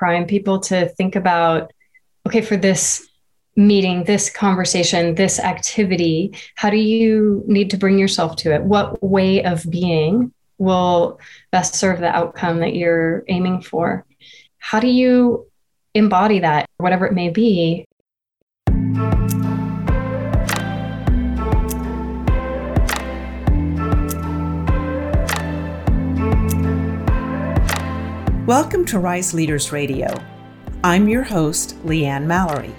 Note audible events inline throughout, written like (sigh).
prime people to think about okay, for this meeting, this conversation, this activity, how do you need to bring yourself to it? What way of being will best serve the outcome that you're aiming for? How do you embody that, whatever it may be? Welcome to Rise Leaders Radio. I'm your host, Leanne Mallory.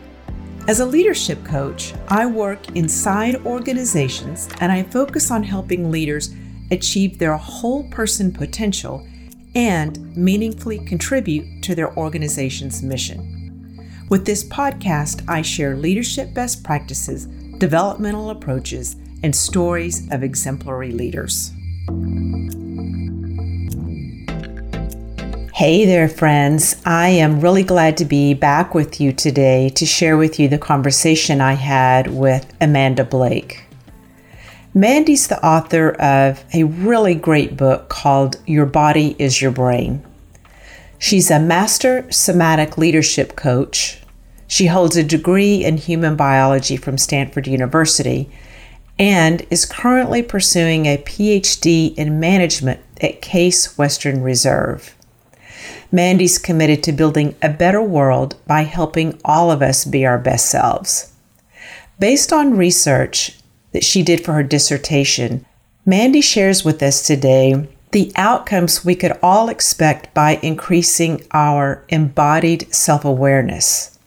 As a leadership coach, I work inside organizations and I focus on helping leaders achieve their whole person potential and meaningfully contribute to their organization's mission. With this podcast, I share leadership best practices, developmental approaches, and stories of exemplary leaders. Hey there, friends. I am really glad to be back with you today to share with you the conversation I had with Amanda Blake. Mandy's the author of a really great book called Your Body is Your Brain. She's a master somatic leadership coach. She holds a degree in human biology from Stanford University and is currently pursuing a PhD in management at Case Western Reserve. Mandy's committed to building a better world by helping all of us be our best selves. Based on research that she did for her dissertation, Mandy shares with us today the outcomes we could all expect by increasing our embodied self awareness.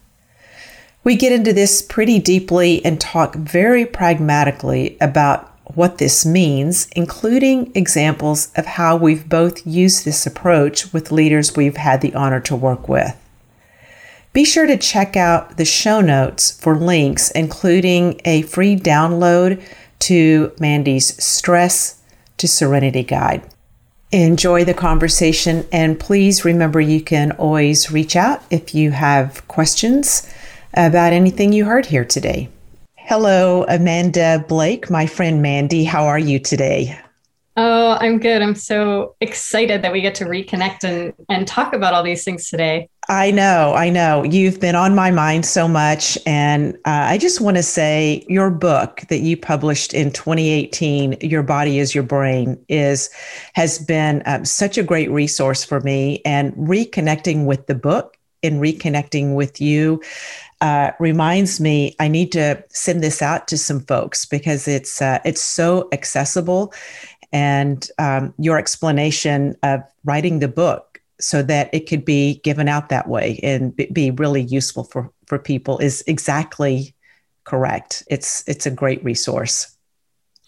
We get into this pretty deeply and talk very pragmatically about what this means, including examples of how we've both used this approach with leaders we've had the honor to work with. Be sure to check out the show notes for links, including a free download to Mandy's Stress to Serenity Guide. Enjoy the conversation, and please remember you can always reach out if you have questions about anything you heard here today. Hello, Amanda Blake, my friend Mandy. How are you today? Oh, I'm good. I'm so excited that we get to reconnect and, and talk about all these things today. I know, I know. You've been on my mind so much. And uh, I just want to say your book that you published in 2018, Your Body is Your Brain, is has been um, such a great resource for me. And reconnecting with the book and reconnecting with you uh, reminds me I need to send this out to some folks because it's uh, it's so accessible, and um, your explanation of writing the book so that it could be given out that way and be really useful for for people is exactly correct. It's it's a great resource.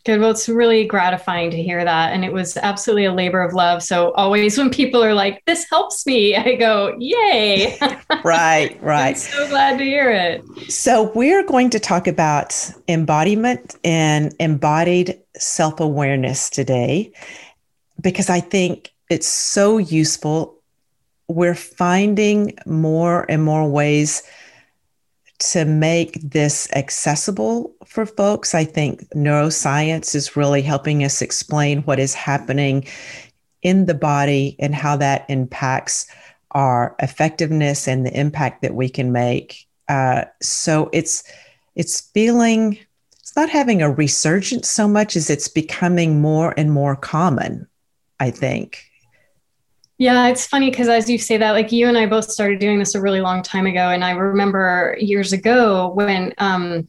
Good. Well, it's really gratifying to hear that. And it was absolutely a labor of love. So, always when people are like, this helps me, (laughs) I go, yay. (laughs) right, right. I'm so glad to hear it. So, we're going to talk about embodiment and embodied self awareness today because I think it's so useful. We're finding more and more ways to make this accessible for folks. I think neuroscience is really helping us explain what is happening in the body and how that impacts our effectiveness and the impact that we can make. Uh, so it's it's feeling it's not having a resurgence so much as it's becoming more and more common. I think yeah, it's funny because as you say that, like you and I both started doing this a really long time ago. And I remember years ago when um,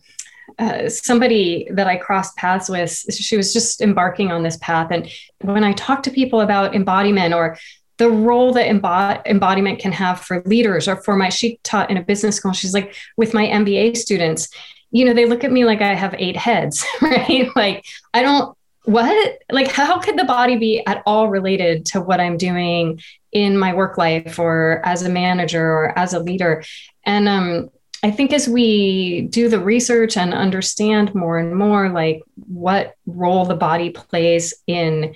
uh, somebody that I crossed paths with, she was just embarking on this path. And when I talk to people about embodiment or the role that embodiment can have for leaders or for my, she taught in a business school, she's like, with my MBA students, you know, they look at me like I have eight heads, (laughs) right? Like I don't what like how could the body be at all related to what i'm doing in my work life or as a manager or as a leader? And um i think as we do the research and understand more and more like what role the body plays in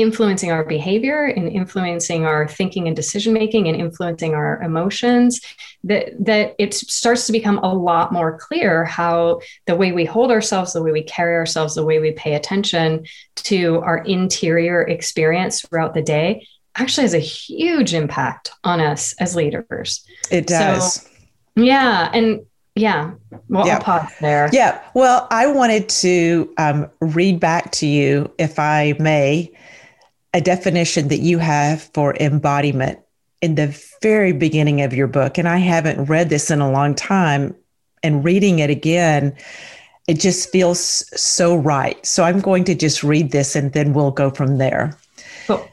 influencing our behavior and influencing our thinking and decision making and influencing our emotions that that it starts to become a lot more clear how the way we hold ourselves the way we carry ourselves the way we pay attention to our interior experience throughout the day actually has a huge impact on us as leaders. It does. So, yeah. And yeah, well, yeah. I'll pause there. Yeah. Well, I wanted to um, read back to you, if I may, a definition that you have for embodiment in the very beginning of your book. And I haven't read this in a long time. And reading it again, it just feels so right. So I'm going to just read this and then we'll go from there. Cool.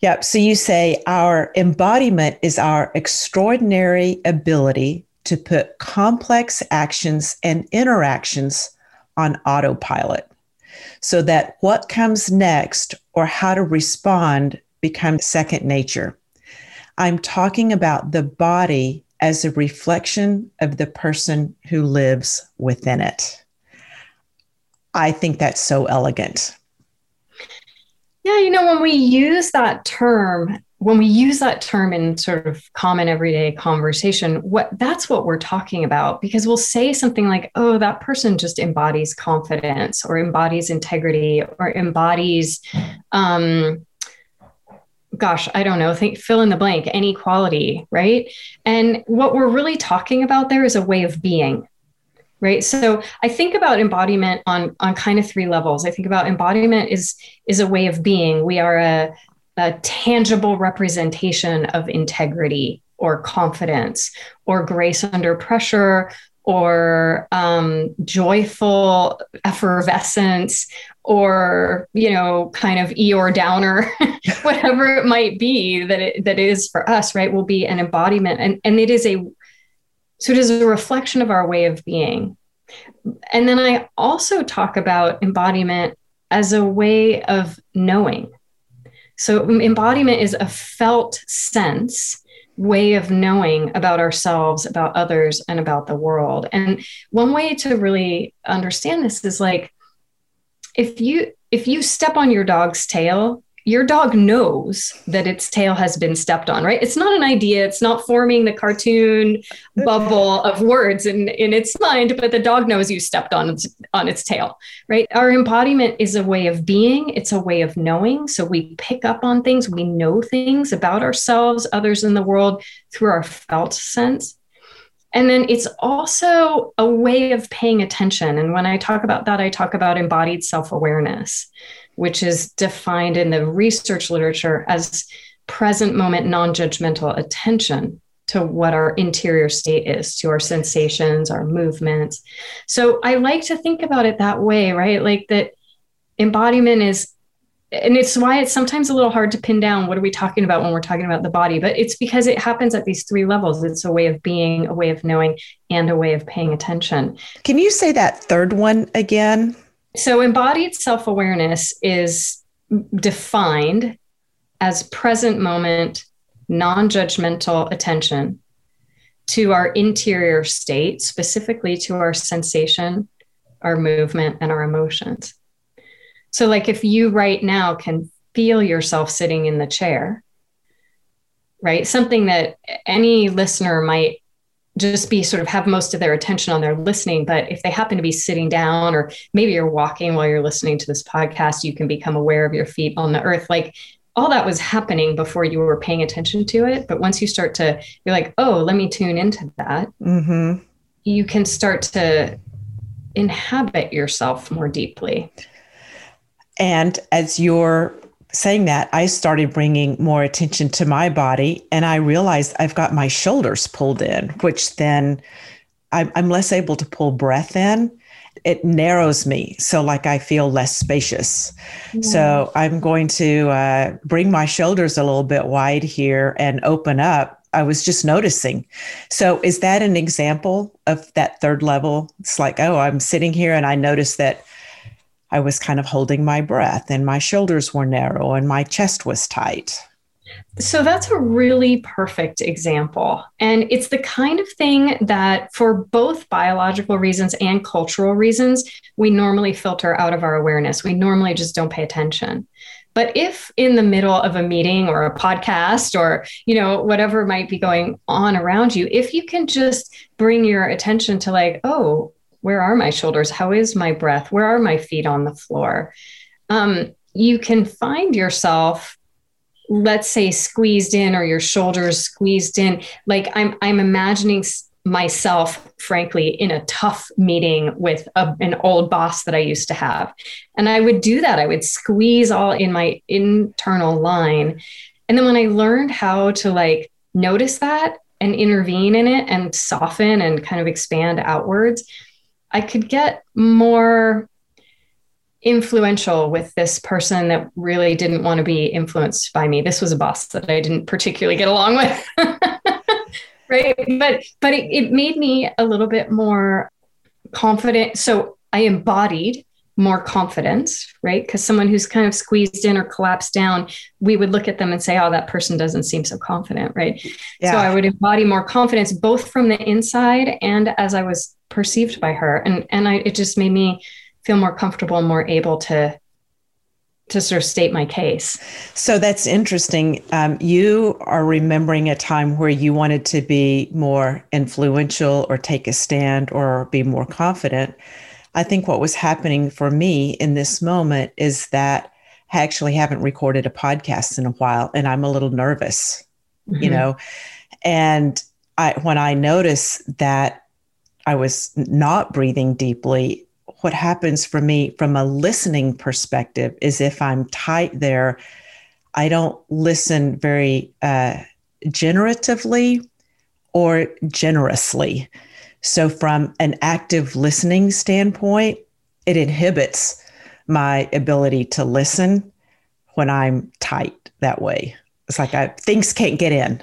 Yep. So you say our embodiment is our extraordinary ability to put complex actions and interactions on autopilot so that what comes next or how to respond becomes second nature. I'm talking about the body as a reflection of the person who lives within it. I think that's so elegant. Yeah, you know, when we use that term, when we use that term in sort of common everyday conversation what that's what we're talking about because we'll say something like oh that person just embodies confidence or embodies integrity or embodies um gosh i don't know think fill in the blank any quality right? And what we're really talking about there is a way of being right? So i think about embodiment on on kind of three levels. I think about embodiment is is a way of being. We are a a tangible representation of integrity or confidence or grace under pressure or um, joyful effervescence or you know kind of eeyore downer (laughs) whatever it might be that it that is for us right will be an embodiment. And and it is a so it is a reflection of our way of being. And then i also talk about embodiment as a way of knowing so, embodiment is a felt sense way of knowing about ourselves, about others, and about the world. And one way to really understand this is like if you if you step on your dog's tail your dog knows that its tail has been stepped on, right? It's not an idea. It's not forming the cartoon (laughs) bubble of words in, in its mind, but the dog knows you stepped on its, on its tail, right? Our embodiment is a way of being, it's a way of knowing. So we pick up on things, we know things about ourselves, others in the world through our felt sense. And then it's also a way of paying attention. And when I talk about that, I talk about embodied self awareness which is defined in the research literature as present moment non judgmental attention to what our interior state is, to our sensations, our movements. So I like to think about it that way, right? Like that embodiment is and it's why it's sometimes a little hard to pin down what are we talking about when we're talking about the body but it's because it happens at these three levels it's a way of being a way of knowing and a way of paying attention can you say that third one again so, embodied self awareness is defined as present moment, non judgmental attention to our interior state, specifically to our sensation, our movement, and our emotions. So, like if you right now can feel yourself sitting in the chair, right? Something that any listener might just be sort of have most of their attention on their listening. But if they happen to be sitting down, or maybe you're walking while you're listening to this podcast, you can become aware of your feet on the earth. Like all that was happening before you were paying attention to it. But once you start to, you're like, oh, let me tune into that. Mm-hmm. You can start to inhabit yourself more deeply. And as you're saying that, I started bringing more attention to my body and I realized I've got my shoulders pulled in, which then I'm, I'm less able to pull breath in. It narrows me. So, like, I feel less spacious. Yeah. So, I'm going to uh, bring my shoulders a little bit wide here and open up. I was just noticing. So, is that an example of that third level? It's like, oh, I'm sitting here and I notice that I was kind of holding my breath and my shoulders were narrow and my chest was tight. So that's a really perfect example. And it's the kind of thing that, for both biological reasons and cultural reasons, we normally filter out of our awareness. We normally just don't pay attention. But if in the middle of a meeting or a podcast or, you know, whatever might be going on around you, if you can just bring your attention to like, oh, where are my shoulders? How is my breath? Where are my feet on the floor? Um, you can find yourself let's say squeezed in or your shoulders squeezed in like i'm i'm imagining myself frankly in a tough meeting with a, an old boss that i used to have and i would do that i would squeeze all in my internal line and then when i learned how to like notice that and intervene in it and soften and kind of expand outwards i could get more influential with this person that really didn't want to be influenced by me. This was a boss that I didn't particularly get along with. (laughs) right. But but it, it made me a little bit more confident. So I embodied more confidence, right? Because someone who's kind of squeezed in or collapsed down, we would look at them and say, oh, that person doesn't seem so confident, right? Yeah. So I would embody more confidence both from the inside and as I was perceived by her. And and I it just made me feel more comfortable and more able to to sort of state my case. So that's interesting. Um, you are remembering a time where you wanted to be more influential or take a stand or be more confident. I think what was happening for me in this moment is that I actually haven't recorded a podcast in a while and I'm a little nervous, mm-hmm. you know. And I when I notice that I was not breathing deeply, what happens for me from a listening perspective is if I'm tight there, I don't listen very uh, generatively or generously. So, from an active listening standpoint, it inhibits my ability to listen when I'm tight that way. It's like I, things can't get in.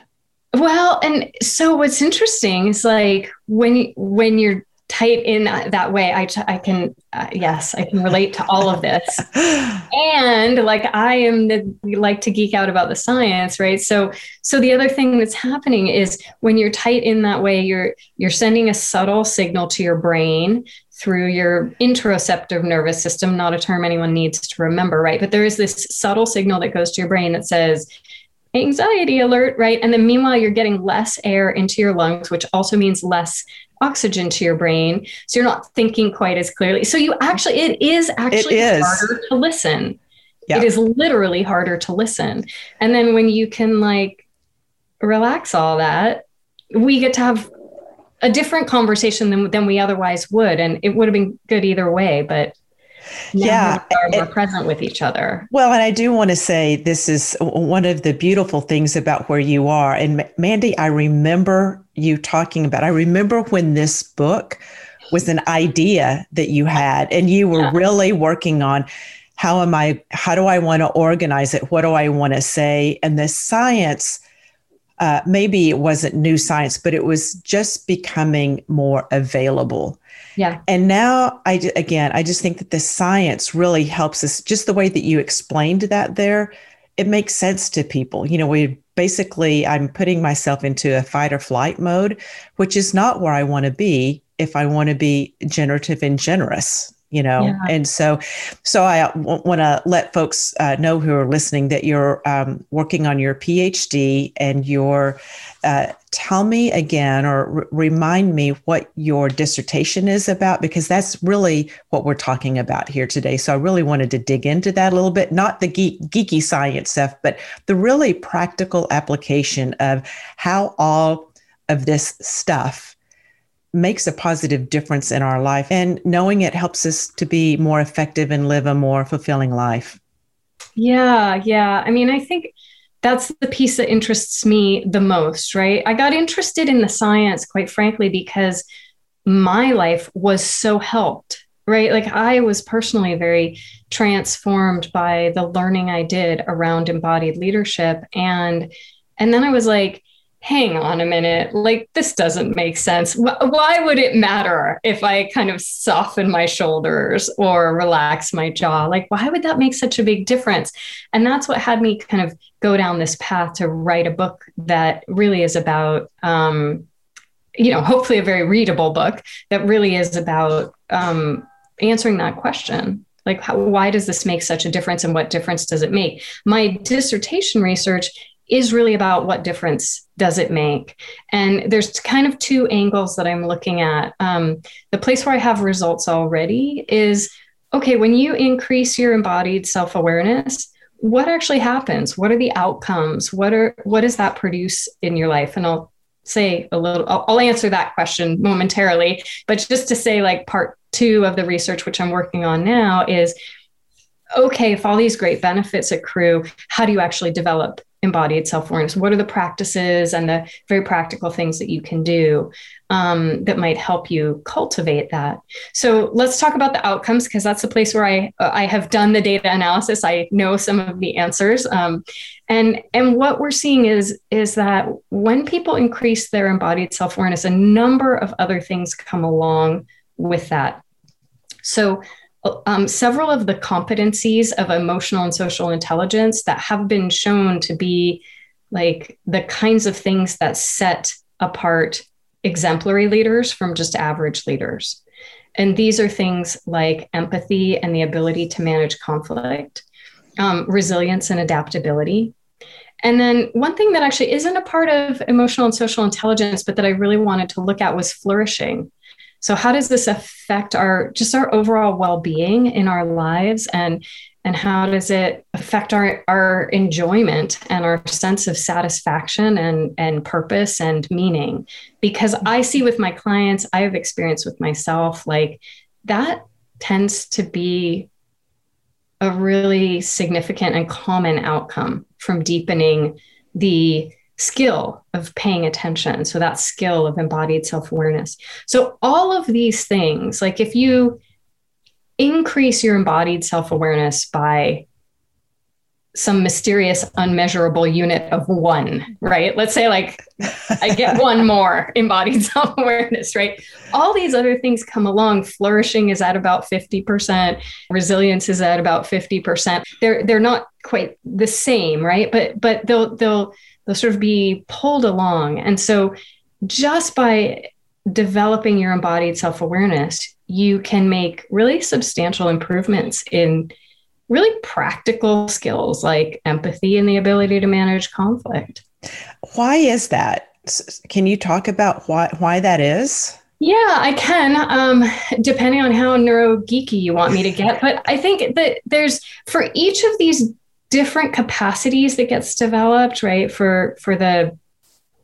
Well, and so what's interesting is like when when you're tight in that way I, I can uh, yes i can relate to all of this. (laughs) And like i am the like to geek out about the science right? So so the other thing that's happening is when you're tight in that way you're you're sending a subtle signal to your brain through your interoceptive nervous system not a term anyone needs to remember right? But there is this subtle signal that goes to your brain that says anxiety alert, right? And then meanwhile, you're getting less air into your lungs, which also means less oxygen to your brain. So you're not thinking quite as clearly. So you actually, it is actually it is. harder to listen. Yeah. It is literally harder to listen. And then when you can like relax all that, we get to have a different conversation than, than we otherwise would. And it would have been good either way, but yeah are more present with each other. Well and i do want to say this is one of the beautiful things about where you are. And mandy i remember you talking about i remember when this book was an idea that you had and you were yeah. really working on how am i how do i want to organize it? What do i want to say? And the science uh, maybe it wasn't new science but it was just becoming more available yeah. And now I again, I just think that the science really helps us just the way that you explained that there, it makes sense to people. You know, we basically I'm putting myself into a fight or flight mode, which is not where I want to be if I want to be generative and generous you know yeah. and so so i w- want to let folks uh, know who are listening that you're um, working on your phd and your uh, tell me again or r- remind me what your dissertation is about because that's really what we're talking about here today so i really wanted to dig into that a little bit not the geek, geeky science stuff but the really practical application of how all of this stuff makes a positive difference in our life. And knowing it helps us to be more effective and live a more fulfilling life. Yeah, yeah. I mean, I think that's the piece that interests me the most, right? I got interested in the science, quite frankly, because my life was so helped, right? Like I was personally very transformed by the learning I did around embodied leadership. And and then I was like, hang on a minute, like this doesn't make sense. Why would it matter if I kind of soften my shoulders or relax my jaw? Like, why would that make such a big difference? And that's what had me kind of go down this path to write a book that really is about, um, you know, hopefully a very readable book that really is about um, answering that question like how, why does this make such a difference and what difference does it make my dissertation research is really about what difference does it make? And there's kind of two angles that I'm looking at. Um, the place where I have results already is okay, when you increase your embodied self awareness, what actually happens what are the outcomes what are what does that produce in your life and i'll say a little I'll, I'll, answer that question momentarily but just to say like part two of the research which i'm working on now is okay if all these great benefits accrue how do you actually develop embodied self-awareness? What are the practices and the very practical things that you can do um, that might help you cultivate that? So let's talk about the outcomes because that's the place where i i have done the data analysis. I know some of the answers. Um, and and what we're seeing is is that when people increase their embodied self-awareness a number of other things come along with that. So um, several of the competencies of emotional and social intelligence that have been shown to be like the kinds of things that set apart exemplary leaders from just average leaders. And these are things like empathy and the ability to manage conflict, um, resilience and adaptability. And then one thing that actually isn't a part of emotional and social intelligence, but that I really wanted to look at was flourishing. So how does this affect our just our overall well-being in our lives? And and how does it affect our our enjoyment and our sense of satisfaction and and purpose and meaning? Because i see with my clients i have experience with myself like that tends to be a really significant and common outcome from deepening the skill of paying attention. So that skill of embodied self awareness. So all of these things, like if you increase your embodied self awareness by some mysterious unmeasurable unit of one, right? Let's say like I get (laughs) one more embodied (laughs) self-awareness, right? All these other things come along. Flourishing is at about 50%, resilience is at about 50%. They're they're not quite the same, right? But but they'll they'll they'll sort of be pulled along. And so just by developing your embodied self awareness, you can make really substantial improvements in really practical skills like empathy and the ability to manage conflict. Why is that? Can you talk about why why that is? Yeah, I can, um, depending on how neuro geeky you want me to get. But I think that there's for each of these different capacities that gets developed, right? For for the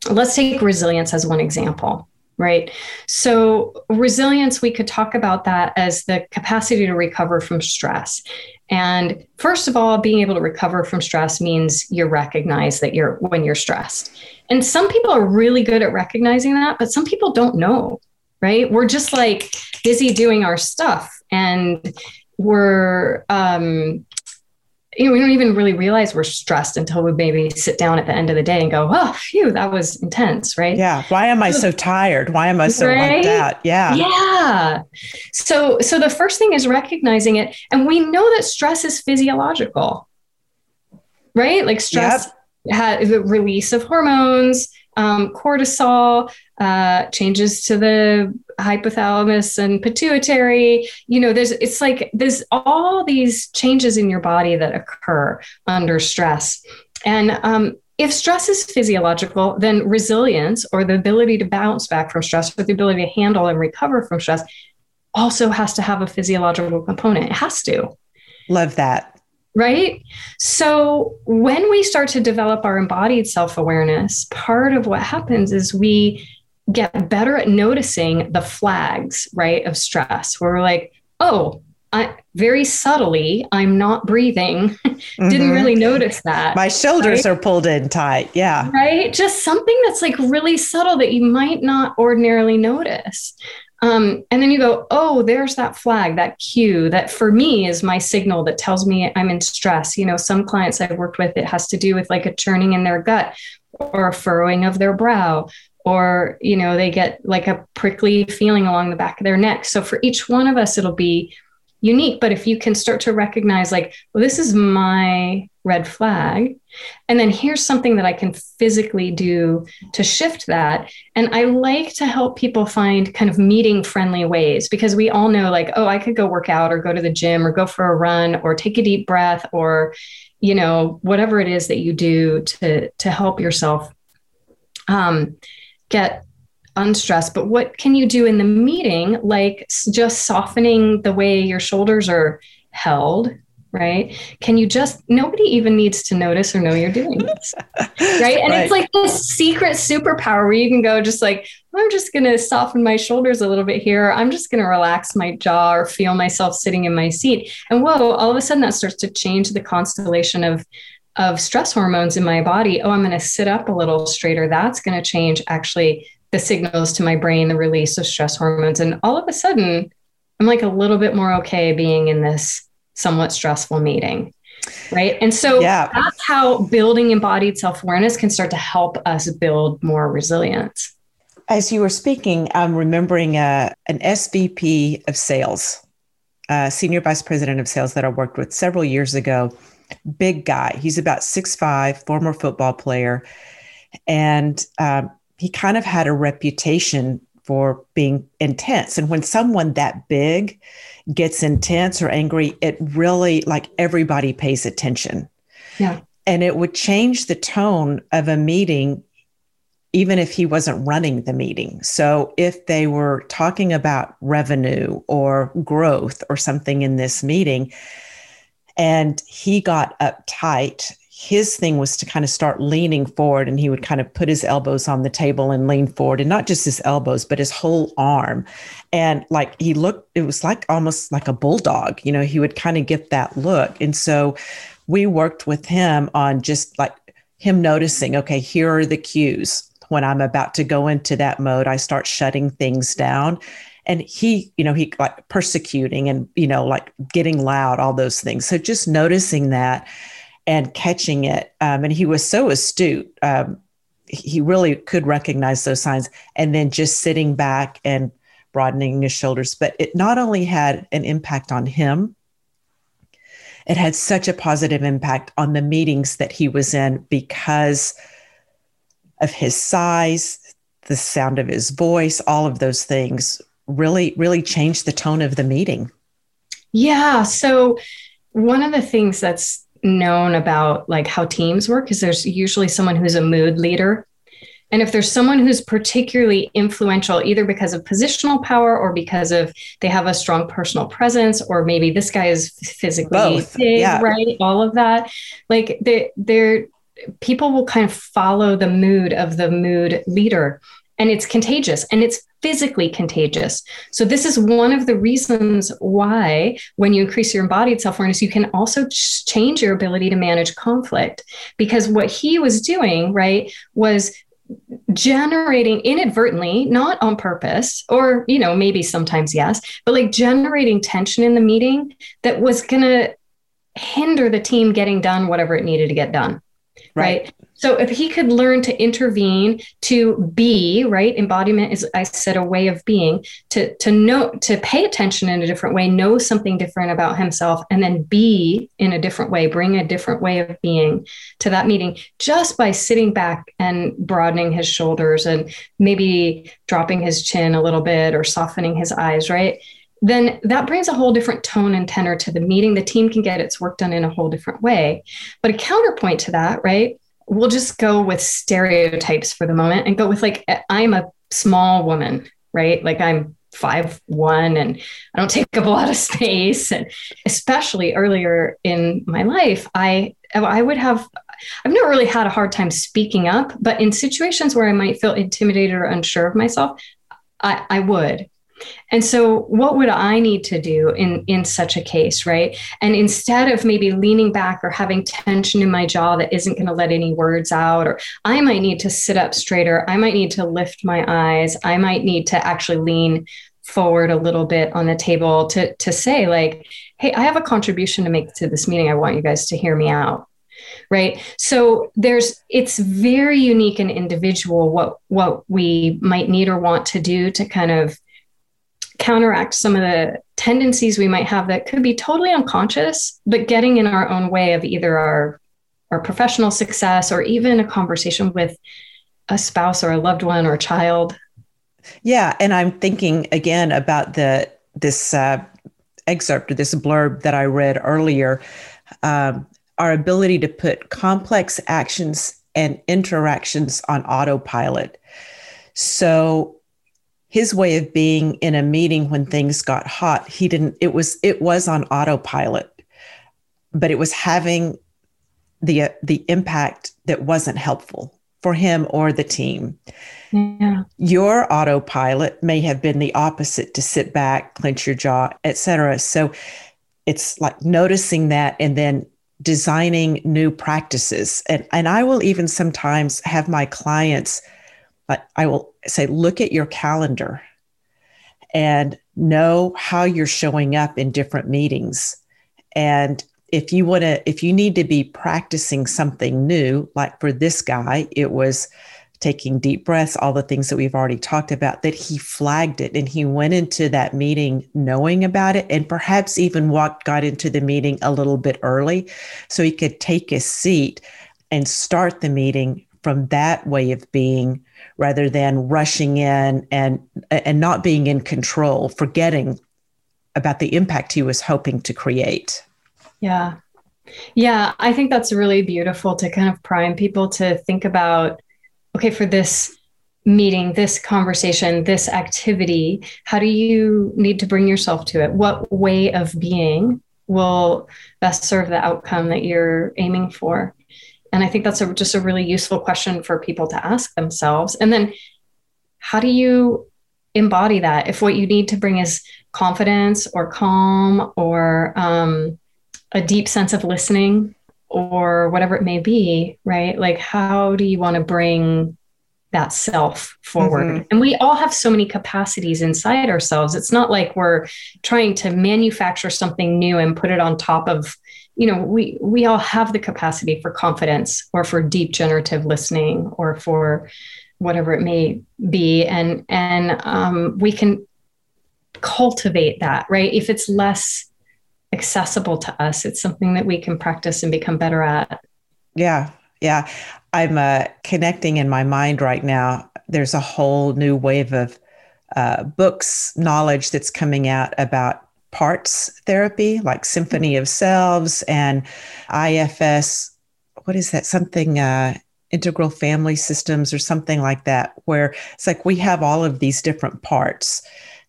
let's take resilience as one example, right? So resilience, we could talk about that as the capacity to recover from stress. And first of all, being able to recover from stress means you recognize that you're when you're stressed. And some people are really good at recognizing that, but some people don't know, right? We're just like busy doing our stuff and we're um, you know, we don't even really realize we're stressed until we maybe sit down at the end of the day and go, oh, phew, that was intense, right? Yeah. Why am I so tired? Why am I so right? like that? Yeah. Yeah. So, so the first thing is recognizing it. And we know that stress is physiological, right? Like stress yep. has the release of hormones, um, cortisol, uh, changes to the hypothalamus and pituitary. You know, there's it's like there's all these changes in your body that occur under stress, and um, if stress is physiological, then resilience or the ability to bounce back from stress, or the ability to handle and recover from stress, also has to have a physiological component. It has to. Love that right? So when we start to develop our embodied self awareness, part of what happens is we get better at noticing the flags, right, of stress, where we're like, oh, I, very subtly, I'm not breathing. (laughs) Didn't mm-hmm. really notice that. My shoulders right? are pulled in tight. Yeah. Right. Just something that's like really subtle that you might not ordinarily notice. Um, and then you go, oh, there's that flag, that cue that for me is my signal that tells me I'm in stress. You know, some clients I've worked with, it has to do with like a churning in their gut or a furrowing of their brow, or, you know, they get like a prickly feeling along the back of their neck. So for each one of us, it'll be unique. But if you can start to recognize, like, well, this is my red flag. And then here's something that I can physically do to shift that. And I like to help people find kind of meeting friendly ways because we all know, like, oh, I could go work out or go to the gym or go for a run or take a deep breath or, you know, whatever it is that you do to, to help yourself um, get unstressed. But what can you do in the meeting, like just softening the way your shoulders are held right? Can you just, nobody even needs to notice or know you're doing this, (laughs) right? And right. it's like this secret superpower where you can go just like, I'm just going to soften my shoulders a little bit here. I'm just going to relax my jaw or feel myself sitting in my seat. And whoa, all of a sudden that starts to change the constellation of, of stress hormones in my body. Oh, I'm going to sit up a little straighter. That's going to change actually the signals to my brain, the release of stress hormones. And all of a sudden, I'm like a little bit more okay being in this somewhat stressful meeting. Right. And so yeah. that's how building embodied self awareness can start to help us build more resilience. As you were speaking, I'm remembering uh, an SVP of sales, uh, senior vice president of sales that I worked with several years ago. Big guy. He's about six five, former football player. And um, he kind of had a reputation for being intense. And when someone that big gets intense or angry, it really like everybody pays attention. Yeah. And it would change the tone of a meeting even if he wasn't running the meeting. So if they were talking about revenue or growth or something in this meeting and he got uptight, his thing was to kind of start leaning forward and he would kind of put his elbows on the table and lean forward and not just his elbows but his whole arm. And like he looked it was like almost like a bulldog you know he would kind of get that look. And so we worked with him on just like him noticing okay here are the cues. When i'm about to go into that mode i start shutting things down. And he you know he like persecuting and you know like getting loud all those things. So just noticing that and catching it. Um, and he was so astute. Um, he really could recognize those signs and then just sitting back and broadening his shoulders. But it not only had an impact on him, it had such a positive impact on the meetings that he was in because of his size, the sound of his voice, all of those things really, really changed the tone of the meeting. Yeah. So, one of the things that's known about like how teams work is there's usually someone who's a mood leader. And if there's someone who's particularly influential either because of positional power or because of they have a strong personal presence or maybe this guy is physically Both. big yeah. right? All of that. Like they they're people will kind of follow the mood of the mood leader. And it's contagious. And it's physically contagious. So, this is one of the reasons why, when you increase your embodied self awareness, you can also change your ability to manage conflict. Because what he was doing, right, was generating inadvertently not on purpose or you know maybe sometimes yes but like generating tension in the meeting that was going to hinder the team getting done whatever it needed to get done right. right. So if he could learn to intervene, to be, right? Embodiment is, I said, a way of being, to, to know, to pay attention in a different way, know something different about himself, and then be in a different way, bring a different way of being to that meeting just by sitting back and broadening his shoulders and maybe dropping his chin a little bit or softening his eyes, right? then that brings a whole different tone and tenor to the meeting. The team can get its work done in a whole different way. But a counterpoint to that, right, we'll just go with stereotypes for the moment and go with like I'm a small woman, right? Like I'm five one and I don't (laughs) take up a lot of space. And especially earlier in my life, I I would have I've never really had a hard time speaking up, but in situations where I might feel intimidated or unsure of myself, I, I would. And so, what would I need to do in, in such a case, right? And instead of maybe leaning back or having tension in my jaw that isn't going to let any words out, or I might need to sit up straighter, I might need to lift my eyes, I might need to actually lean forward a little bit on the table to, to say, like, hey, I have a contribution to make to this meeting. I want you guys to hear me out right so there's it's very unique and individual what what we might need or want to do to kind of counteract some of the tendencies we might have that could be totally unconscious, but getting in our own way of either our our professional success or even a conversation with a spouse or a loved one or a child. Yeah, and I'm thinking again about the this uh, excerpt or this blurb that I read earlier. Um, our ability to put complex actions and interactions on autopilot. So his way of being in a meeting when things got hot he didn't it was it was on autopilot but it was having the uh, the impact that wasn't helpful for him or the team. Yeah. Your autopilot may have been the opposite to sit back, clench your jaw, etc. So it's like noticing that and then designing new practices. And and I will even sometimes have my clients I will say look at your calendar and know how you're showing up in different meetings. And if you want to, if you need to be practicing something new, like for this guy, it was taking deep breaths, all the things that we've already talked about, that he flagged it and he went into that meeting knowing about it and perhaps even walked, got into the meeting a little bit early so he could take his seat and start the meeting from that way of being rather than rushing in and and not being in control, forgetting about the impact he was hoping to create. Yeah. Yeah, I think that's really beautiful to kind of prime people to think about okay, for this meeting, this conversation, this activity, how do you need to bring yourself to it? What way of being will best serve the outcome that you're aiming for? And I think that's a, just a really useful question for people to ask themselves. And then, how do you embody that? If what you need to bring is confidence or calm or um, a deep sense of listening or whatever it may be, right? Like, how do you want to bring that self forward? Mm-hmm. And we all have so many capacities inside ourselves. It's not like we're trying to manufacture something new and put it on top of you know we we all have the capacity for confidence or for deep generative listening or for whatever it may be. And and um, we can cultivate that right? If it's less accessible to us it's something that we can practice and become better at. Yeah. Yeah. I'm uh, connecting in my mind right now there's a whole new wave of uh, books knowledge that's coming out about parts therapy, like Symphony of Selves and IFS. What is that? Something uh, integral family systems or something like that, where it's like we have all of these different parts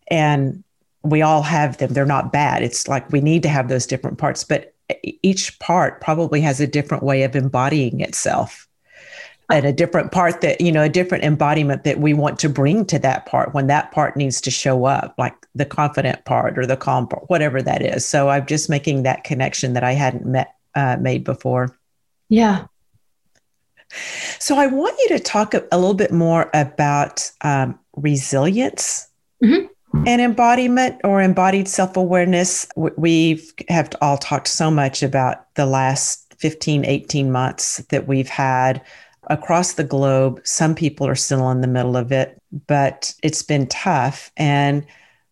and we all have them. They're not bad. It's like we need to have those different parts, but each part probably has a different way of embodying itself and a different part that you know a different embodiment that we want to bring to that part when that part needs to show up like the confident part or the calm part whatever that is. So i'm just making that connection that i hadn't met uh, made before. Yeah. So i want you to talk a, a little bit more about um, resilience mm-hmm. and embodiment or embodied self-awareness. We have all talked so much about the last 15 18 months that we've had across the globe. Some people are still in the middle of it, but it's been tough. And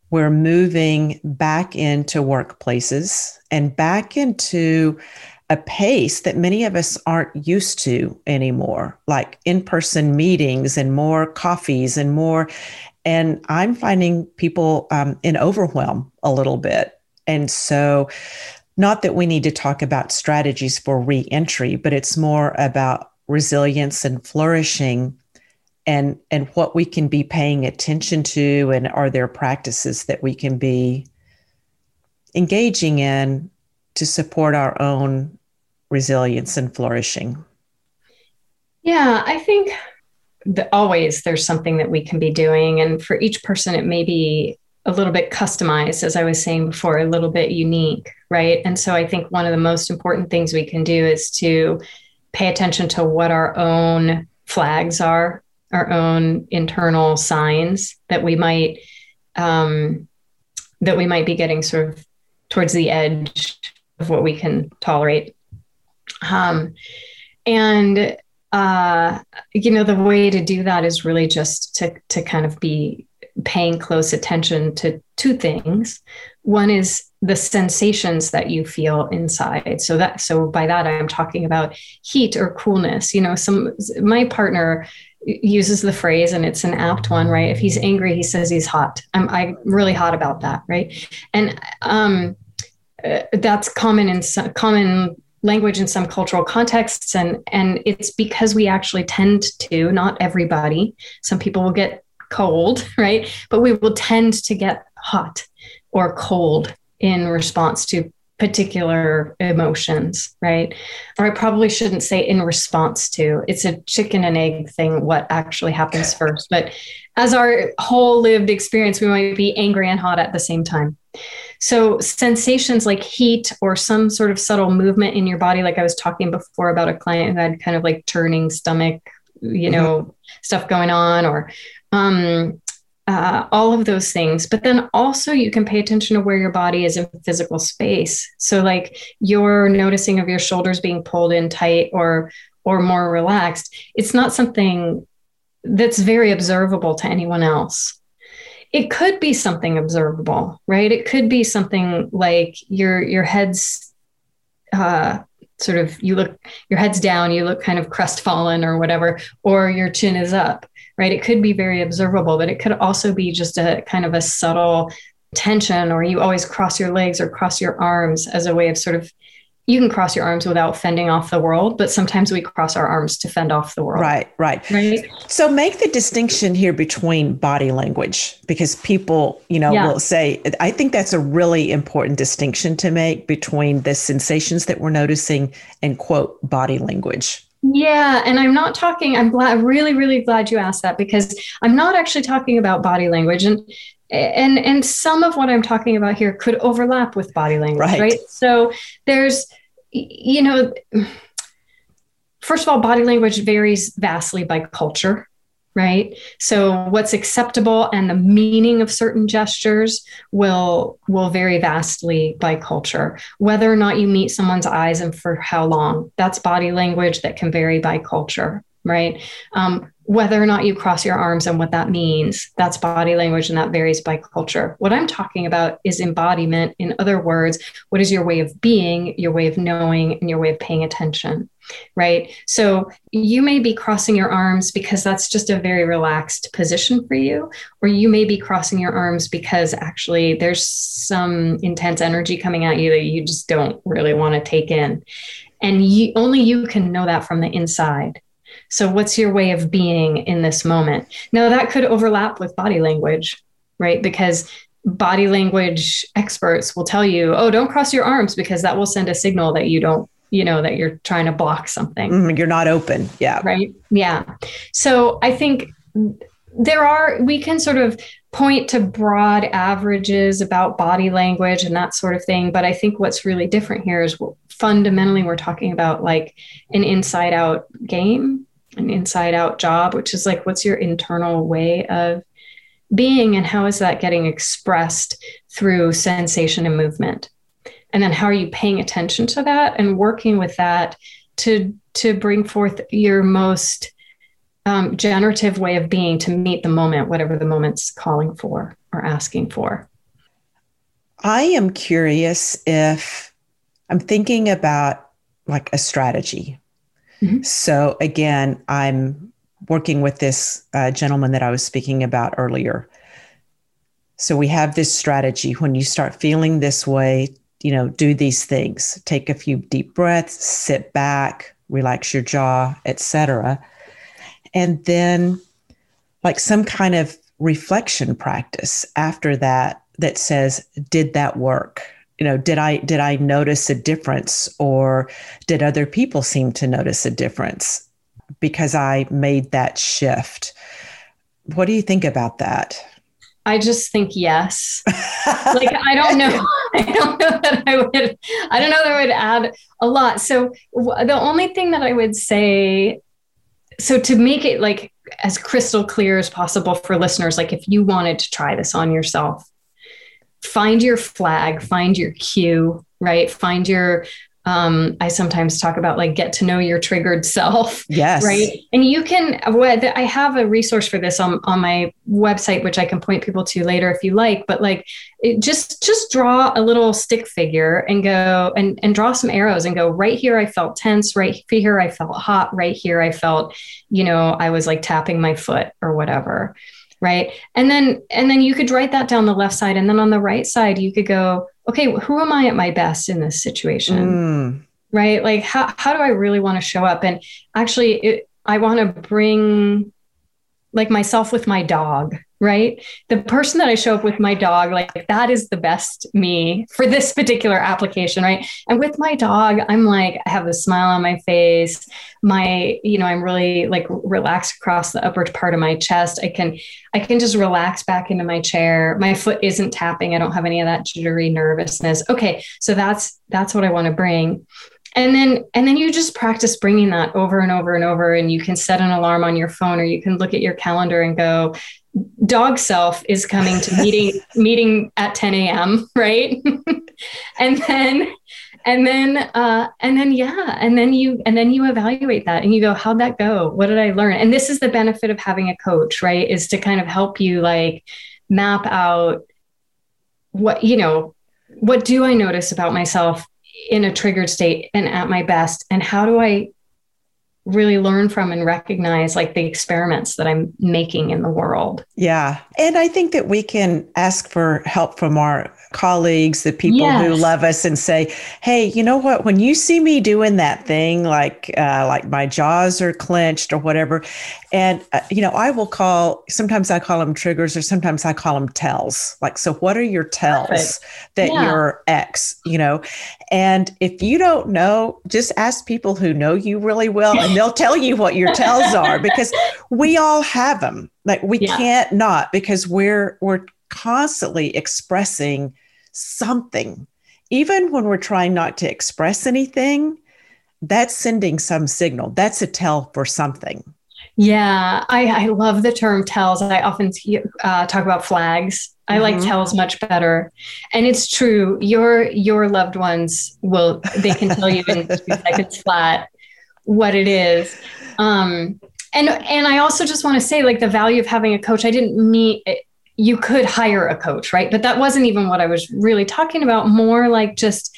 we're moving back into workplaces and back into a pace that many of us aren't used to anymore, like in person meetings and more coffees and more. And I'm finding people um, in overwhelm a little bit. And so, not that we need to talk about strategies for reentry, but it's more about resilience and flourishing and and what we can be paying attention to and are there practices that we can be engaging in to support our own resilience and flourishing? Yeah i think that always there's something that we can be doing and for each person it may be a little bit customized as i was saying before a little bit unique right? And so i think one of the most important things we can do is to pay attention to what our own flags are, our own internal signs that we might um, that we might be getting sort of towards the edge of what we can tolerate. Um, and uh, you know, the way to do that is really just to to kind of be paying close attention to two things. One is the sensations that you feel inside. So that so by that I'm talking about heat or coolness. You know, some my partner uses the phrase and it's an apt one, right? If he's angry, he says he's hot. I'm I'm really hot about that, right? And um, uh, that's common in some common language in some cultural contexts and and it's because we actually tend to not everybody some people will get cold (laughs) right but we will tend to get hot or cold in response to particular emotions, right? Or I probably shouldn't say in response to. It's a chicken and egg thing, what actually happens first. But as our whole lived experience, we might be angry and hot at the same time. So, sensations like heat or some sort of subtle movement in your body, like I was talking before about a client who had kind of like turning stomach, you know, mm-hmm. stuff going on, or um, uh, all of those things. But then also, you can pay attention to where your body is in physical space. So, like you're noticing of your shoulders being pulled in tight or or more relaxed. It's not something that's very observable to anyone else. It could be something observable, right? It could be something like your your head's uh, sort of you look your head's down, you look kind of crestfallen or whatever, or your chin is up right? It could be very observable, but it could also be just a kind of a subtle tension, or you always cross your legs or cross your arms as a way of sort of you can cross your arms without fending off the world, but sometimes we cross our arms to fend off the world. Right, right. Right. So make the distinction here between body language because people, you know, yeah. will say I think that's a really important distinction to make between the sensations that we're noticing and quote body language. Yeah, and I'm not talking. I'm glad. Really, really glad you asked that because I'm not actually talking about body language, and and and some of what I'm talking about here could overlap with body language, right? right? So there's, you know, first of all, body language varies vastly by culture right? So what's acceptable and the meaning of certain gestures will will vary vastly by culture. Whether or not you meet someone's eyes and for how long that's body language that can vary by culture right? Um, whether or not you cross your arms and what that means that's body language and that varies by culture what i'm talking about is embodiment in other words what is your way of being your way of knowing and your way of paying attention right? So you may be crossing your arms because that's just a very relaxed position for you, or you may be crossing your arms because actually there's some intense energy coming at you that you just don't really want to take in. And you, only you can know that from the inside. So, what's your way of being in this moment? Now, that could overlap with body language, right? Because body language experts will tell you, oh, don't cross your arms because that will send a signal that you don't you know that you're trying to block something. Mm, you're not open. Yeah. Right? Yeah. So i think there are we can sort of point to broad averages about body language and that sort of thing but i think what's really different here is fundamentally we're talking about like an inside out game an inside out job which is like what's your internal way of being and how is that getting expressed through sensation and movement? And then how are you paying attention to that and working with that to to bring forth your most um, generative way of being to meet the moment whatever the moment's calling for or asking for? I am curious if i'm thinking about like a strategy mm-hmm. so again i'm working with this uh, gentleman that i was speaking about earlier so we have this strategy when you start feeling this way you know, do these things. Take a few deep breaths, sit back, relax your jaw, etc. And then like some kind of reflection practice after that that says, did that work? You know, did I did I notice a difference or did other people seem to notice a difference because I made that shift? What do you think about that? I just think yes. like I don't know. (laughs) I don't know that I would. I don't know that I would add a lot. So the only thing that I would say, so to make it like as crystal clear as possible for listeners, like if you wanted to try this on yourself, find your flag, find your cue, right? Find your um, I sometimes talk about like get to know your triggered self. Yes. Right. And you can, I have a resource for this on, on my website, which I can point people to later if you like, but like it just, just draw a little stick figure and go and, and draw some arrows and go right here. I felt tense, right here. I felt hot, right here. I felt, you know, I was like tapping my foot or whatever. Right. And then, and then you could write that down the left side. And then on the right side, you could go, okay, who am I at my best in this situation? Mm. Right? Like, how, how do I really want to show up? And actually, it, I want to bring like myself with my dog, right? The person that I show up with my dog, like that is the best me for this particular application, right? And with my dog, I'm like, I have a smile on my face. My, you know, I'm really like relaxed across the upper part of my chest. I can, I can just relax back into my chair. My foot isn't tapping. I don't have any of that jittery nervousness. Okay. So that's, that's what I want to bring and then and then you just practice bringing that over and over and over and you can set an alarm on your phone or you can look at your calendar and go dog self is coming to meeting (laughs) meeting at 10 a.m right? (laughs) And then and then uh, and then yeah and then you and then you evaluate that and you go how'd that go? What did i learn? And this is the benefit of having a coach right is to kind of help you like map out what you know what do i notice about myself in a triggered state and at my best. And how do i really learn from and recognize like the experiments that i'm making in the world yeah and i think that we can ask for help from our colleagues, the people yes. who love us, and say, "Hey, you know what? When you see me doing that thing, like uh, like my jaws are clenched or whatever, and uh, you know, I will call. Sometimes I call them triggers, or sometimes I call them tells. Like, so what are your tells Perfect. that yeah. you're X? You know, and if you don't know, just ask people who know you really well, and they'll tell you what your tells are because (laughs) we all have them. Like we yeah. can't not because we're we're constantly expressing something. Even when we're trying not to express anything, that's sending some signal. That's a tell for something. Yeah, I, I love the term tells. I often uh, talk about flags. I mm-hmm. like tells much better, and it's true. Your your loved ones will they can tell you in two (laughs) seconds flat what it is. Um, and and I also just want to say like the value of having a coach. I didn't mean you could hire a coach, right? But that wasn't even what I was really talking about. More like just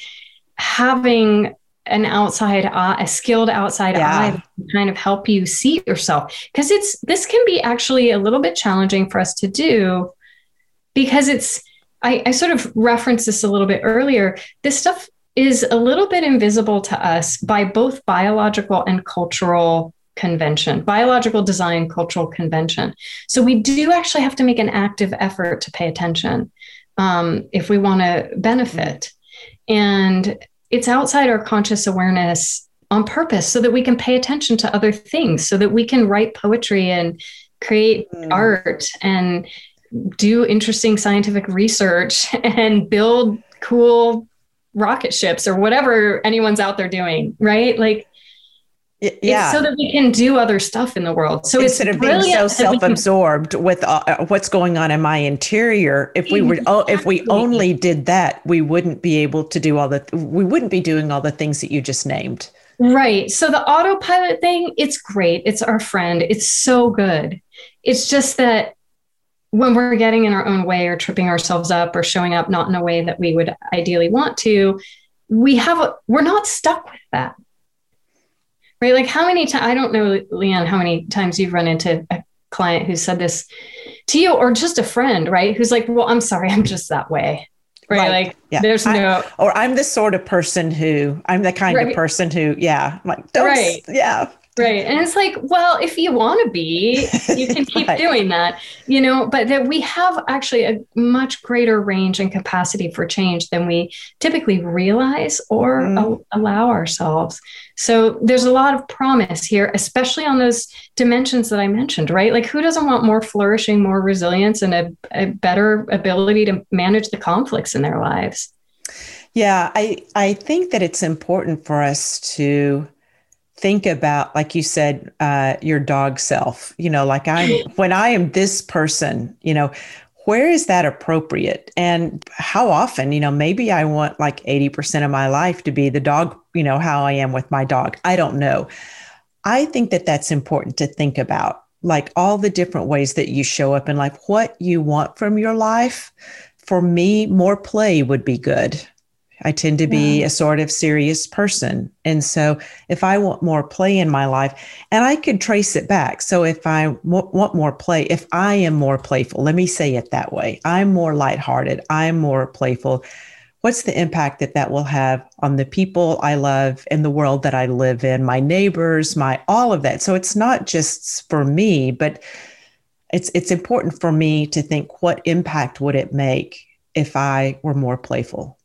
having an outside eye, a skilled outside yeah. eye to kind of help you see yourself. Because it's this can be actually a little bit challenging for us to do because it's I, I sort of referenced this a little bit earlier. This stuff is a little bit invisible to us by both biological and cultural convention, biological design cultural convention. So we do actually have to make an active effort to pay attention um, if we want to benefit. And it's outside our conscious awareness on purpose so that we can pay attention to other things, so that we can write poetry and create mm. art and do interesting scientific research (laughs) and build cool rocket ships or whatever anyone's out there doing, right? Like yeah. It's so that we can do other stuff in the world. So instead of being so self-absorbed can, with uh, uh, what's going on in my interior, if we were, oh, if we only did that, we wouldn't be able to do all the, we wouldn't be doing all the things that you just named. Right. So the autopilot thing, it's great. It's our friend. It's so good. It's just that when we're getting in our own way or tripping ourselves up or showing up not in a way that we would ideally want to, we have a, we're not stuck with that right? Like how many times, I don't know, Leanne, how many times you've run into a client who said this to you or just a friend, right? Who's like, well, I'm sorry, I'm just that way. Right. right. Like yeah. there's no, I, or I'm the sort of person who I'm the kind right. of person who, yeah, I'm like, don't, right. yeah, Right. And it's like, well, if you want to be, you can (laughs) keep right. doing that, you know, but that we have actually a much greater range and capacity for change than we typically realize or mm. a- allow ourselves. So there's a lot of promise here, especially on those dimensions that I mentioned, right? Like, who doesn't want more flourishing, more resilience, and a, a better ability to manage the conflicts in their lives? Yeah, I, I think that it's important for us to think about like you said uh, your dog self you know like i'm (clears throat) when i am this person you know where is that appropriate? And how often you know maybe i want like 80% of my life to be the dog you know how i am with my dog. I don't know. I think that that's important to think about like all the different ways that you show up in life. What you want from your life for me more play would be good I tend to be yeah. a sort of serious person. And so if I want more play in my life, and I could trace it back. So if I w- want more play, if I am more playful, let me say it that way I'm more lighthearted, I'm more playful. What's the impact that that will have on the people I love and the world that I live in, my neighbors, my all of that? So it's not just for me, but it's it's important for me to think what impact would it make if I were more playful.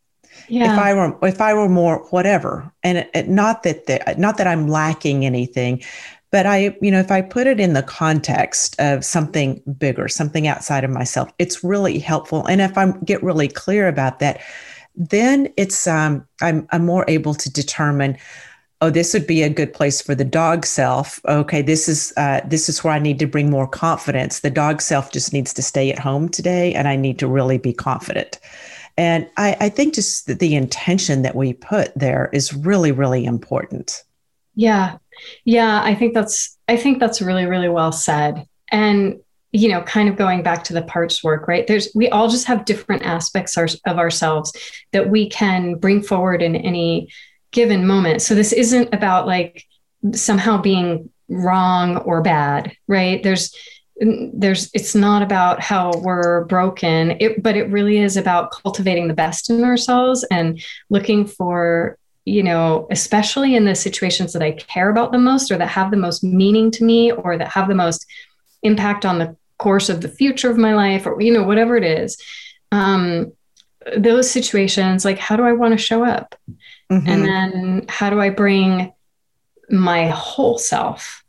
Yeah. If I were if I were more whatever, and it, not that the, not that I'm lacking anything, but I you know if I put it in the context of something bigger, something outside of myself, it's really helpful. And if I get really clear about that, then it's um, I'm I'm more able to determine oh this would be a good place for the dog self okay this is uh, this is where i need to bring more confidence the dog self just needs to stay at home today and i need to really be confident and i, I think just the, the intention that we put there is really really important yeah yeah i think that's i think that's really really well said and you know kind of going back to the parts work right there's we all just have different aspects of ourselves that we can bring forward in any given moment. So this isn't about like somehow being wrong or bad, right? There's there's it's not about how we're broken it but it really is about cultivating the best in ourselves and looking for you know especially in the situations that i care about the most or that have the most meaning to me or that have the most impact on the course of the future of my life or you know whatever it is um those situations like how do i want to show up Mm-hmm. And then how do I bring my whole self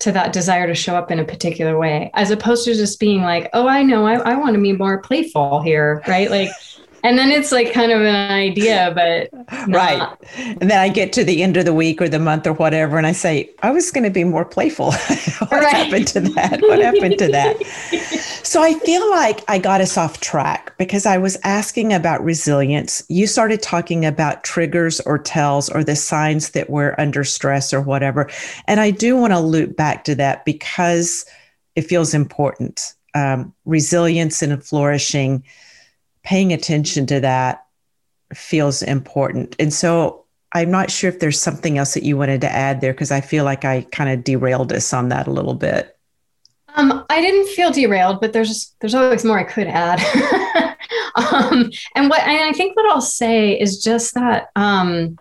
to that desire to show up in a particular way, as opposed to just being like, oh, I know, I, I want to be more playful here, right? Like, and then it's like kind of an idea, but (laughs) not. right. And then I get to the end of the week or the month or whatever, and I say, I was going to be more playful. (laughs) what right. happened to that? What happened to that? (laughs) so I feel like I got us off track because I was asking about resilience. You started talking about triggers or tells or the signs that we're under stress or whatever. And I do want to loop back to that because it feels important. Um, resilience and flourishing paying attention to that feels important. And so I'm not sure if there's something else that you wanted to add there because I feel like I kind of derailed us on that a little bit. Um, I didn't feel derailed, but there's there's always more I could add. (laughs) um, and what and I think what I'll say is just that um,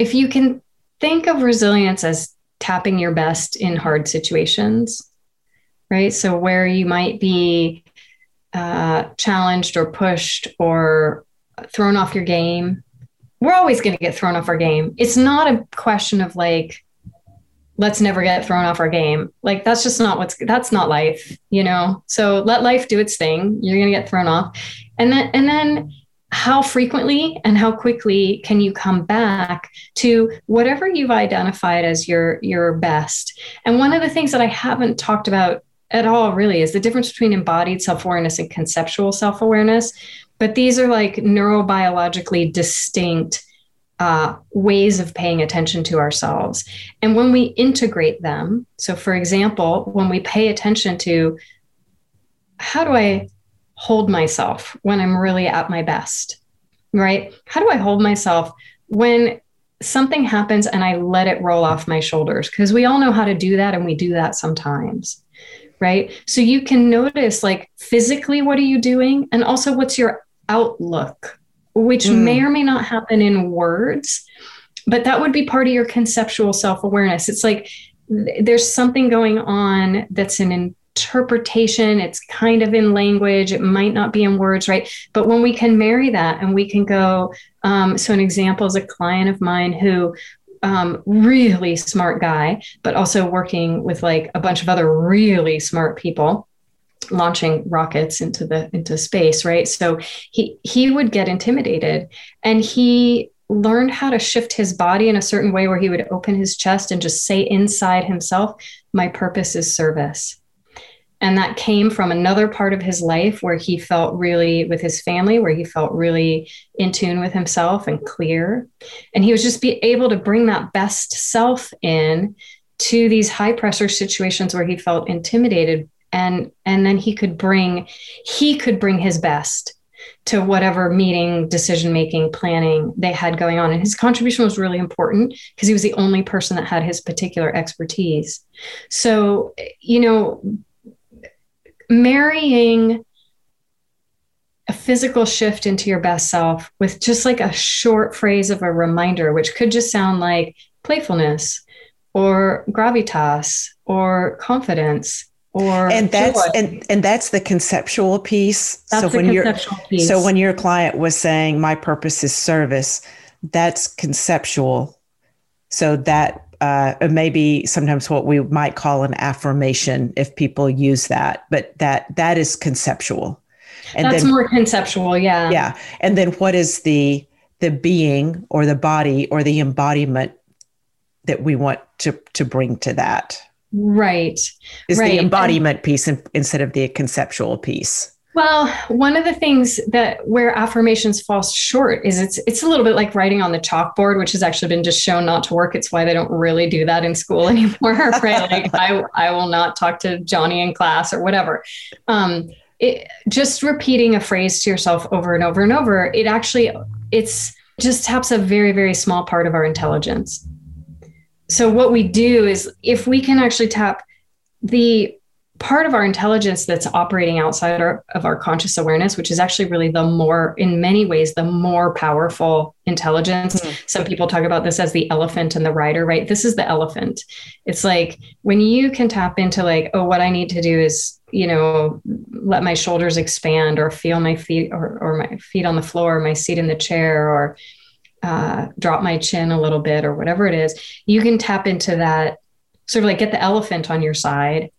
if you can think of resilience as tapping your best in hard situations, right? So where you might be uh, challenged or pushed or thrown off your game, we're always going to get thrown off our game. It's not a question of like, let's never get thrown off our game. Like that's just not what's that's not life, you know. So let life do its thing. You're going to get thrown off. And then and then how frequently and how quickly can you come back to whatever you've identified as your your best and one of the things that i haven't talked about at all really is the difference between embodied self-awareness and conceptual self-awareness. But these are like neurobiologically distinct uh, ways of paying attention to ourselves. And when we integrate them so for example when we pay attention to how do i hold myself when i'm really at my best right? How do i hold myself when something happens and i let it roll off my shoulders? Because we all know how to do that and we do that sometimes right? So you can notice like physically what are you doing and also what's your outlook, which mm. may or may not happen in words, but that would be part of your conceptual self-awareness. It's like there's something going on that's an interpretation, it's kind of in language, it might not be in words, right? But when we can marry that and we can go, um, so an example is a client of mine who um, really smart guy, but also working with like a bunch of other really smart people launching rockets into the into space right? So he he would get intimidated and he learned how to shift his body in a certain way where he would open his chest and just say inside himself my purpose is service and that came from another part of his life where he felt really with his family where he felt really in tune with himself and clear. And he was just be able to bring that best self in to these high pressure situations where he felt intimidated. And and then he could bring he could bring his best to whatever meeting decision making planning they had going on. And his contribution was really important because he was the only person that had his particular expertise. So you know marrying a physical shift into your best self with just like a short phrase of a reminder, which could just sound like playfulness or gravitas or confidence or and that's joy. and and that's the conceptual piece. That's so when your piece. so when your client was saying my purpose is service, that's conceptual. So that uh, maybe sometimes what we might call an affirmation if people use that, but that that is conceptual. And that's then, more conceptual, yeah. Yeah, and then what is the the being or the body or the embodiment that we want to to bring to that? Right. Is right. the embodiment and, piece in, instead of the conceptual piece. Well, one of the things that where affirmations fall short is it's it's a little bit like writing on the chalkboard, which has actually been just shown not to work. It's why they don't really do that in school (laughs) anymore, right? like I I will not talk to Johnny in class or whatever. Um, it, just repeating a phrase to yourself over and over and over, it actually it's just taps a very very small part of our intelligence. So what we do is if we can actually tap the part of our intelligence that's operating outside our, of our conscious awareness, which is actually really the more, in many ways, the more powerful intelligence. Mm-hmm. Some people talk about this as the elephant and the rider, right? This is the elephant. It's like when you can tap into, like, oh, what I need to do is, you know, let my shoulders expand or feel my feet or, or my feet on the floor, my seat in the chair, or uh, drop my chin a little bit, or whatever it is. You can tap into that sort of like get the elephant on your side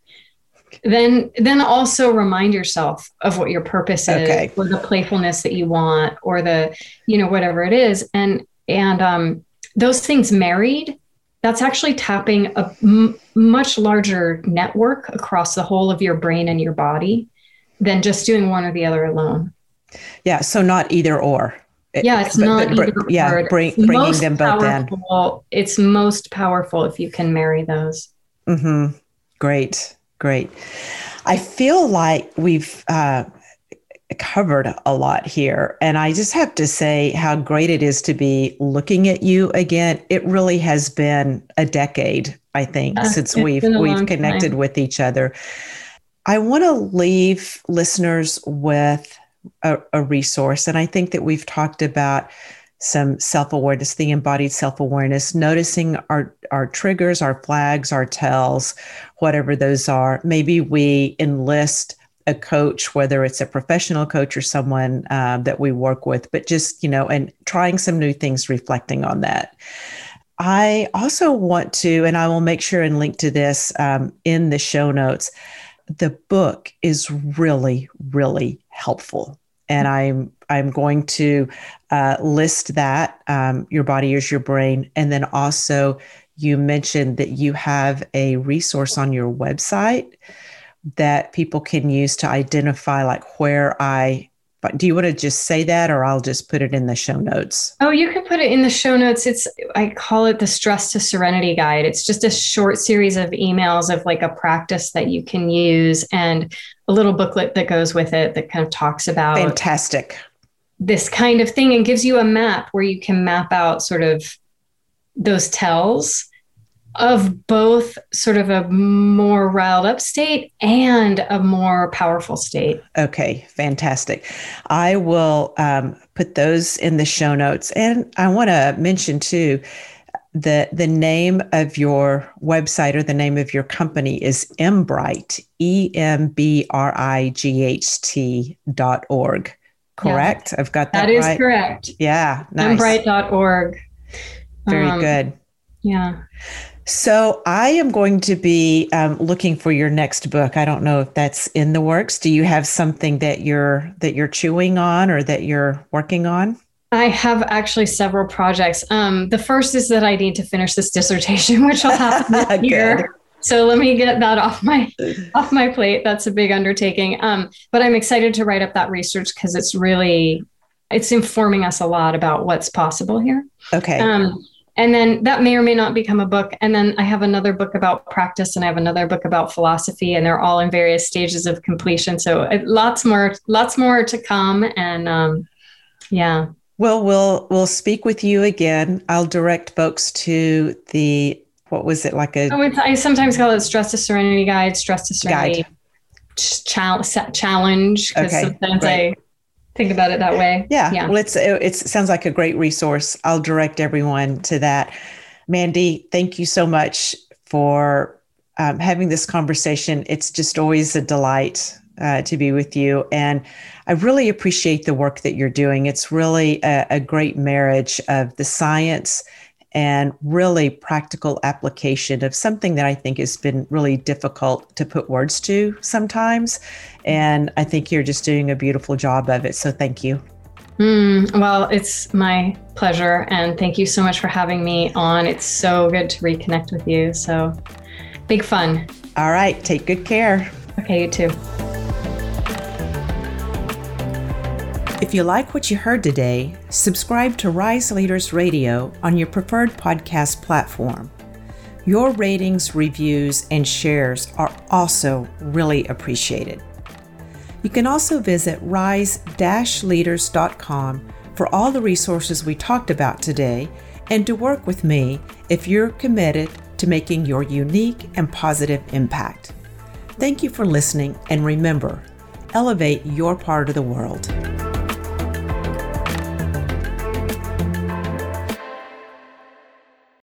then then also remind yourself of what your purpose is okay. or the playfulness that you want or the you know whatever it is. And and um those things married that's actually tapping a m- much larger network across the whole of your brain and your body than just doing one or the other alone. Yeah so not either or. Yeah it's but, not but, either yeah or. bring, bringing them both powerful, in it's most powerful if you can marry those. Mm-hmm. Great Great. I feel like we've uh, covered a lot here. And I just have to say how great it is to be looking at you again. It really has been a decade, I think, since we've we've connected time. with each other. I want to leave listeners with a, a resource. And I think that we've talked about some self awareness, the embodied self awareness, noticing our, our triggers, our flags, our tells, whatever those are. Maybe we enlist a coach, whether it's a professional coach or someone uh, that we work with, but just, you know, and trying some new things, reflecting on that. I also want to, and I will make sure and link to this um, in the show notes. The book is really, really helpful and I'm I'm going to uh, list that um, your body is your brain, and then also you mentioned that you have a resource on your website that people can use to identify like where I but do you want to just say that or I'll just put it in the show notes? Oh, you can put it in the show notes. It's I call it the stress to serenity guide. It's just a short series of emails of like a practice that you can use and a little booklet that goes with it that kind of talks about fantastic this kind of thing and gives you a map where you can map out sort of those tells of both sort of a more riled up state and a more powerful state. Okay, fantastic. I will um, put those in the show notes. And I want to mention too the the name of your website or the name of your company is Embright, E M B R I G H T dot org. Correct? Yeah. I've got that. That is right? correct. Yeah. Nice. Embright.org. Very um, good. Yeah. So I am going to be um, looking for your next book. I don't know if that's in the works. Do you have something that you're that you're chewing on or that you're working on? I have actually several projects. Um, the first is that I need to finish this dissertation, (laughs) which will happen (laughs) year. So let me get that off my off my plate. That's a big undertaking. Um, but I'm excited to write up that research because it's really it's informing us a lot about what's possible here. Okay. Um, and then that may or may not become a book and then i have another book about practice and i have another book about philosophy and they're all in various stages of completion so uh, lots more lots more to come and um, yeah well we'll we'll speak with you again i'll direct folks to the what was it like a oh it's, i sometimes call it stress to serenity guide stress to serenity guide. Ch- challenge because okay, sometimes i think about it that way. Yeah. yeah. Well, it's, it sounds like a great resource. I'll direct everyone to that. Mandy, thank you so much for um, having this conversation. It's just always a delight uh, to be with you. And I really appreciate the work that you're doing. It's really a, a great marriage of the science and really practical application of something that I think has been really difficult to put words to sometimes. And I think you're just doing a beautiful job of it. So thank you. Mm, well, it's my pleasure. And thank you so much for having me on. It's so good to reconnect with you. So big fun. All right. Take good care. Okay, you too. If you like what you heard today, subscribe to Rise Leaders Radio on your preferred podcast platform. Your ratings, reviews, and shares are also really appreciated. You can also visit rise leaders.com for all the resources we talked about today and to work with me if you're committed to making your unique and positive impact. Thank you for listening, and remember, elevate your part of the world.